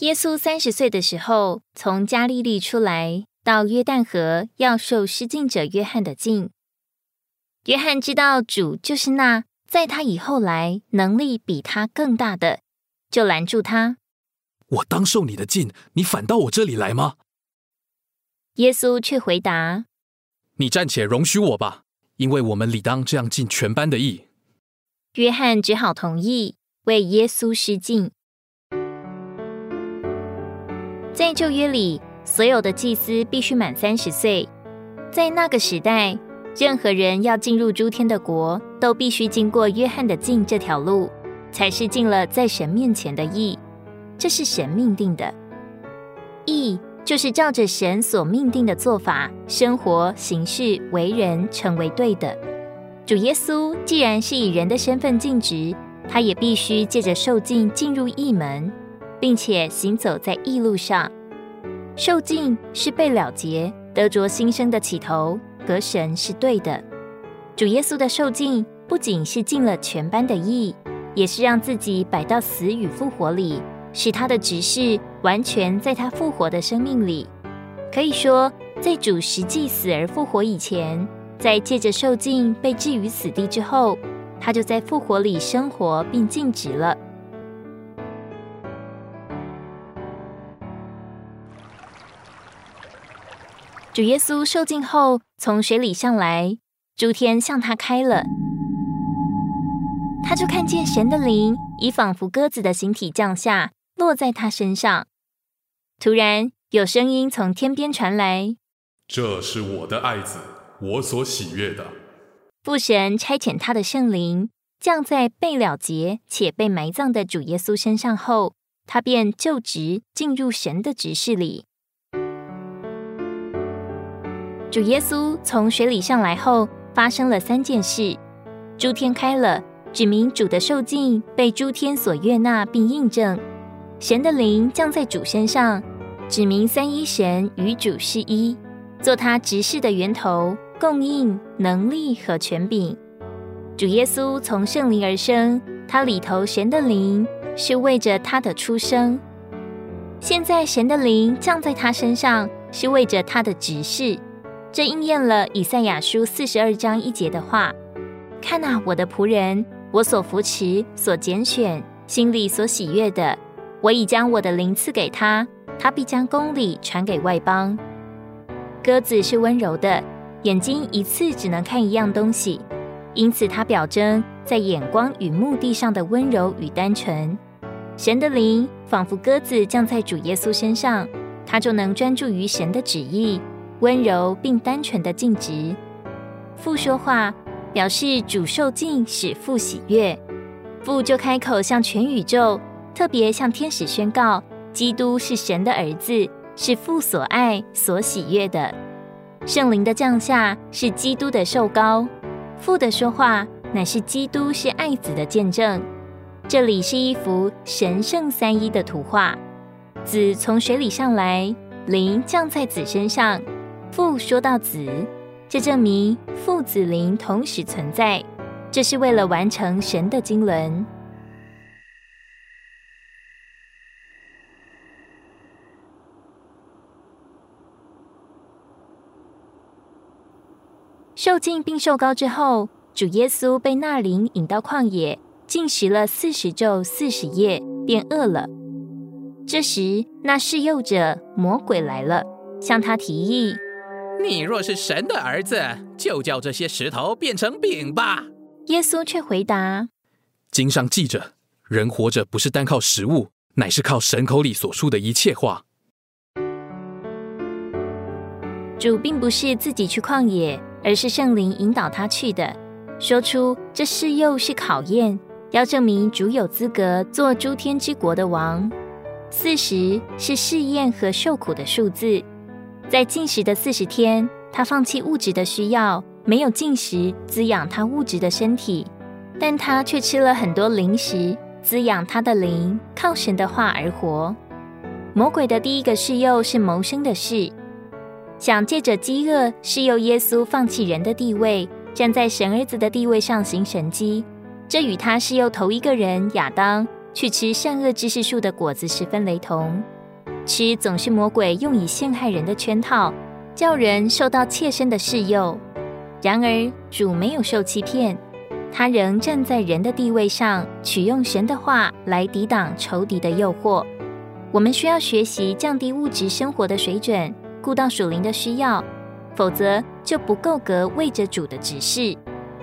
耶稣三十岁的时候，从加利利出来，到约旦河要受施浸者约翰的浸。约翰知道主就是那在他以后来能力比他更大的，就拦住他：“我当受你的浸，你反到我这里来吗？”耶稣却回答：“你暂且容许我吧，因为我们理当这样尽全班的义。”约翰只好同意为耶稣施浸。在旧约里，所有的祭司必须满三十岁。在那个时代，任何人要进入诸天的国，都必须经过约翰的进这条路，才是进了在神面前的义。这是神命定的。义就是照着神所命定的做法生活、行事、为人，成为对的。主耶稣既然是以人的身份尽职，他也必须借着受尽进入义门。并且行走在异路上，受尽是被了结、得着新生的起头，和神是对的。主耶稣的受尽不仅是尽了全班的义，也是让自己摆到死与复活里，使他的执事完全在他复活的生命里。可以说，在主实际死而复活以前，在借着受尽被置于死地之后，他就在复活里生活并尽职了。主耶稣受尽后，从水里上来，诸天向他开了，他就看见神的灵以仿佛鸽子的形体降下，落在他身上。突然有声音从天边传来：“这是我的爱子，我所喜悦的。”父神差遣他的圣灵降在被了结且被埋葬的主耶稣身上后，他便就职进入神的职事里。主耶稣从水里上来后，发生了三件事：诸天开了，指明主的受尽被诸天所悦纳并印证；神的灵降在主身上，指明三一神与主是一，做他执事的源头、供应能力和权柄。主耶稣从圣灵而生，他里头神的灵是为着他的出生；现在神的灵降在他身上，是为着他的执事。这应验了以赛亚书四十二章一节的话：“看呐，我的仆人，我所扶持、所拣选、心里所喜悦的，我已将我的灵赐给他，他必将公理传给外邦。鸽子是温柔的，眼睛一次只能看一样东西，因此它表征在眼光与目的上的温柔与单纯。神的灵仿佛鸽子降在主耶稣身上，他就能专注于神的旨意。”温柔并单纯的尽职，父说话表示主受敬使父喜悦，父就开口向全宇宙，特别向天使宣告：基督是神的儿子，是父所爱所喜悦的。圣灵的降下是基督的受高，父的说话乃是基督是爱子的见证。这里是一幅神圣三一的图画，子从水里上来，灵降在子身上。父说到子，这证明父子灵同时存在，这是为了完成神的经纶。受尽并受高之后，主耶稣被那灵引到旷野，进食了四十昼四十夜，便饿了。这时，那试诱者魔鬼来了，向他提议。你若是神的儿子，就叫这些石头变成饼吧。耶稣却回答：“经上记着，人活着不是单靠食物，乃是靠神口里所说的一切话。”主并不是自己去旷野，而是圣灵引导他去的。说出这事又是考验，要证明主有资格做诸天之国的王。四十是试验和受苦的数字。在进食的四十天，他放弃物质的需要，没有进食滋养他物质的身体，但他却吃了很多零食，滋养他的灵，靠神的话而活。魔鬼的第一个试诱是谋生的事，想借着饥饿试诱耶稣放弃人的地位，站在神儿子的地位上行神迹。这与他试诱头一个人亚当去吃善恶知识树的果子十分雷同。吃总是魔鬼用以陷害人的圈套，叫人受到切身的试诱。然而主没有受欺骗，他仍站在人的地位上，取用神的话来抵挡仇敌的诱惑。我们需要学习降低物质生活的水准，顾到属灵的需要，否则就不够格为着主的指示。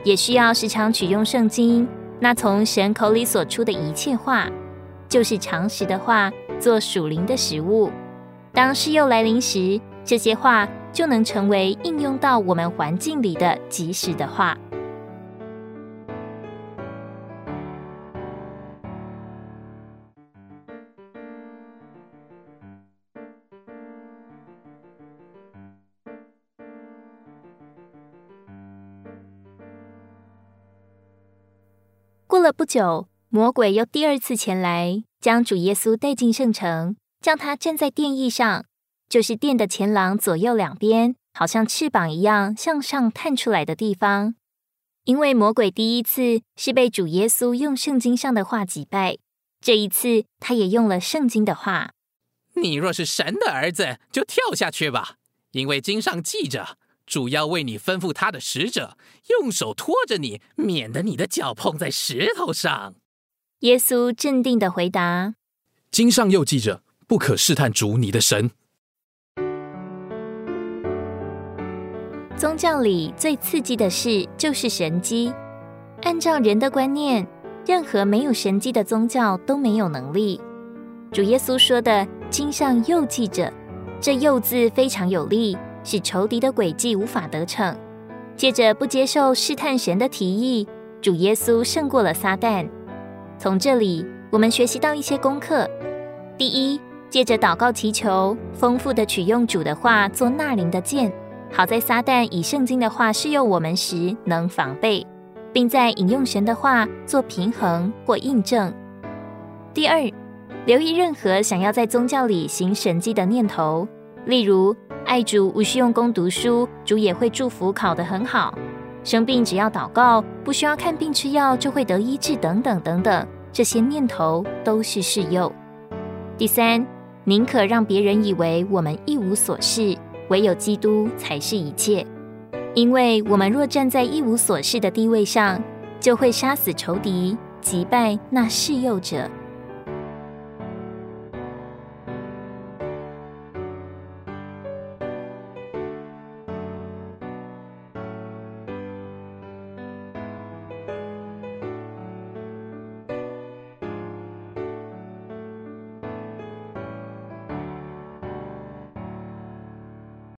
也需要时常取用圣经，那从神口里所出的一切话，就是常识的话，做属灵的食物。当事又来临时，这些话就能成为应用到我们环境里的及时的话。过了不久，魔鬼又第二次前来，将主耶稣带进圣城，将他站在殿翼上，就是殿的前廊左右两边，好像翅膀一样向上探出来的地方。因为魔鬼第一次是被主耶稣用圣经上的话击败，这一次他也用了圣经的话：“你若是神的儿子，就跳下去吧，因为经上记着。”主要为你吩咐他的使者，用手托着你，免得你的脚碰在石头上。耶稣镇定的回答：“经上又记着，不可试探主你的神。”宗教里最刺激的事就是神机。按照人的观念，任何没有神机的宗教都没有能力。主耶稣说的“经上又记着”，这“又”字非常有力。使仇敌的诡计无法得逞。借着不接受试探神的提议，主耶稣胜过了撒旦。从这里，我们学习到一些功课：第一，借着祷告祈求，丰富的取用主的话做纳灵的剑，好在撒旦以圣经的话试诱我们时能防备，并在引用神的话做平衡或印证。第二，留意任何想要在宗教里行神迹的念头，例如。爱主无需用功读书，主也会祝福考得很好。生病只要祷告，不需要看病吃药就会得医治，等等等等，这些念头都是试诱。第三，宁可让别人以为我们一无所事，唯有基督才是一切。因为我们若站在一无所事的地位上，就会杀死仇敌，击败那试诱者。